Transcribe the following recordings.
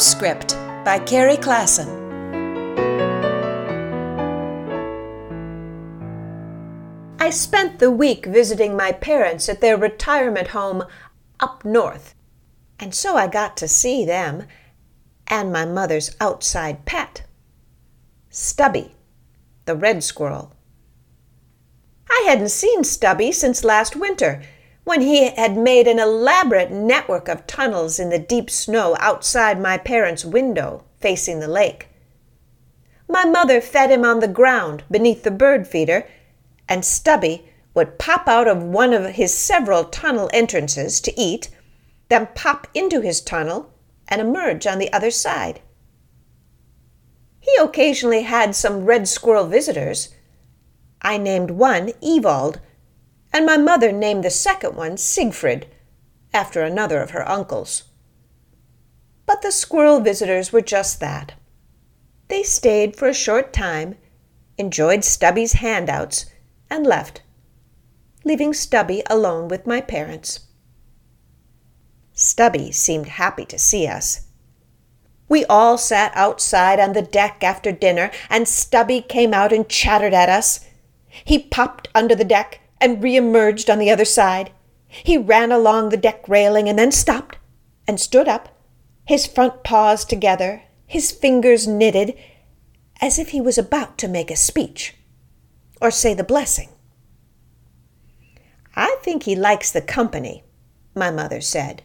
Postscript by Carrie Klassen. I spent the week visiting my parents at their retirement home up north, and so I got to see them and my mother's outside pet, Stubby, the red squirrel. I hadn't seen Stubby since last winter when he had made an elaborate network of tunnels in the deep snow outside my parents' window facing the lake. My mother fed him on the ground beneath the bird feeder, and Stubby would pop out of one of his several tunnel entrances to eat, then pop into his tunnel and emerge on the other side. He occasionally had some red squirrel visitors. I named one Evald and my mother named the second one Siegfried, after another of her uncles. But the squirrel visitors were just that. They stayed for a short time, enjoyed Stubby's handouts, and left, leaving Stubby alone with my parents. Stubby seemed happy to see us. We all sat outside on the deck after dinner, and Stubby came out and chattered at us. He popped under the deck and re-emerged on the other side. He ran along the deck railing and then stopped and stood up, his front paws together, his fingers knitted, as if he was about to make a speech or say the blessing. I think he likes the company, my mother said.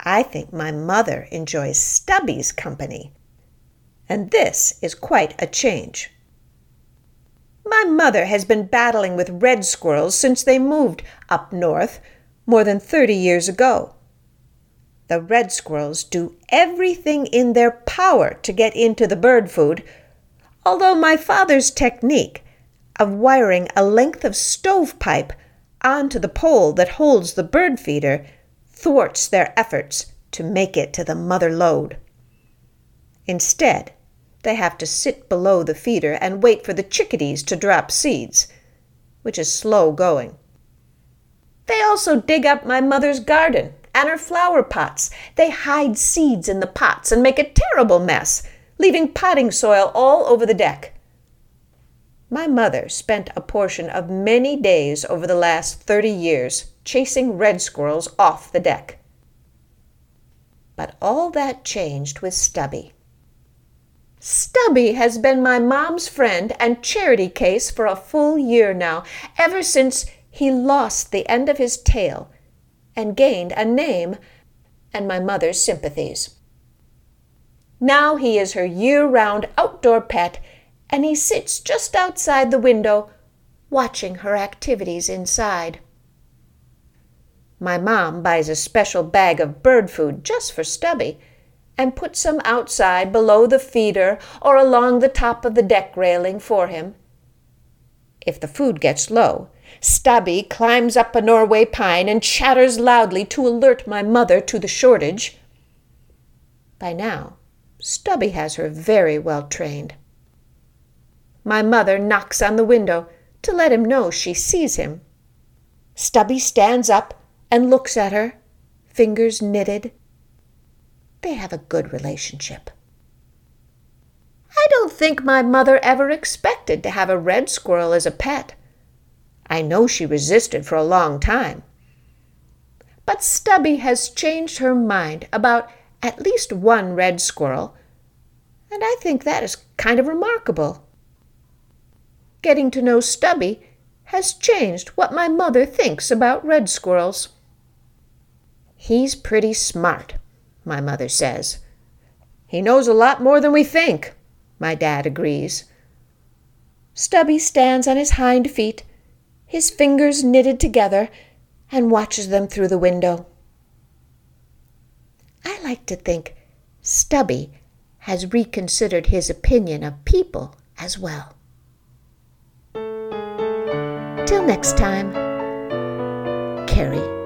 I think my mother enjoys Stubby's company, and this is quite a change. My mother has been battling with red squirrels since they moved up north more than 30 years ago. The red squirrels do everything in their power to get into the bird food, although my father's technique of wiring a length of stovepipe onto the pole that holds the bird feeder thwarts their efforts to make it to the mother lode. Instead, they have to sit below the feeder and wait for the chickadees to drop seeds, which is slow going. They also dig up my mother's garden and her flower pots. They hide seeds in the pots and make a terrible mess, leaving potting soil all over the deck. My mother spent a portion of many days over the last thirty years chasing red squirrels off the deck. But all that changed with Stubby. Stubby has been my mom's friend and charity case for a full year now, ever since he lost the end of his tail and gained a name and my mother's sympathies. Now he is her year round outdoor pet, and he sits just outside the window watching her activities inside. My mom buys a special bag of bird food just for Stubby and put some outside below the feeder or along the top of the deck railing for him. If the food gets low, Stubby climbs up a Norway pine and chatters loudly to alert my mother to the shortage. By now, Stubby has her very well trained. My mother knocks on the window to let him know she sees him. Stubby stands up and looks at her, fingers knitted, they have a good relationship. I don't think my mother ever expected to have a red squirrel as a pet. I know she resisted for a long time. But Stubby has changed her mind about at least one red squirrel, and I think that is kind of remarkable. Getting to know Stubby has changed what my mother thinks about red squirrels. He's pretty smart, my mother says. He knows a lot more than we think, my dad agrees. Stubby stands on his hind feet, his fingers knitted together, and watches them through the window. I like to think Stubby has reconsidered his opinion of people as well. Till next time, Carrie.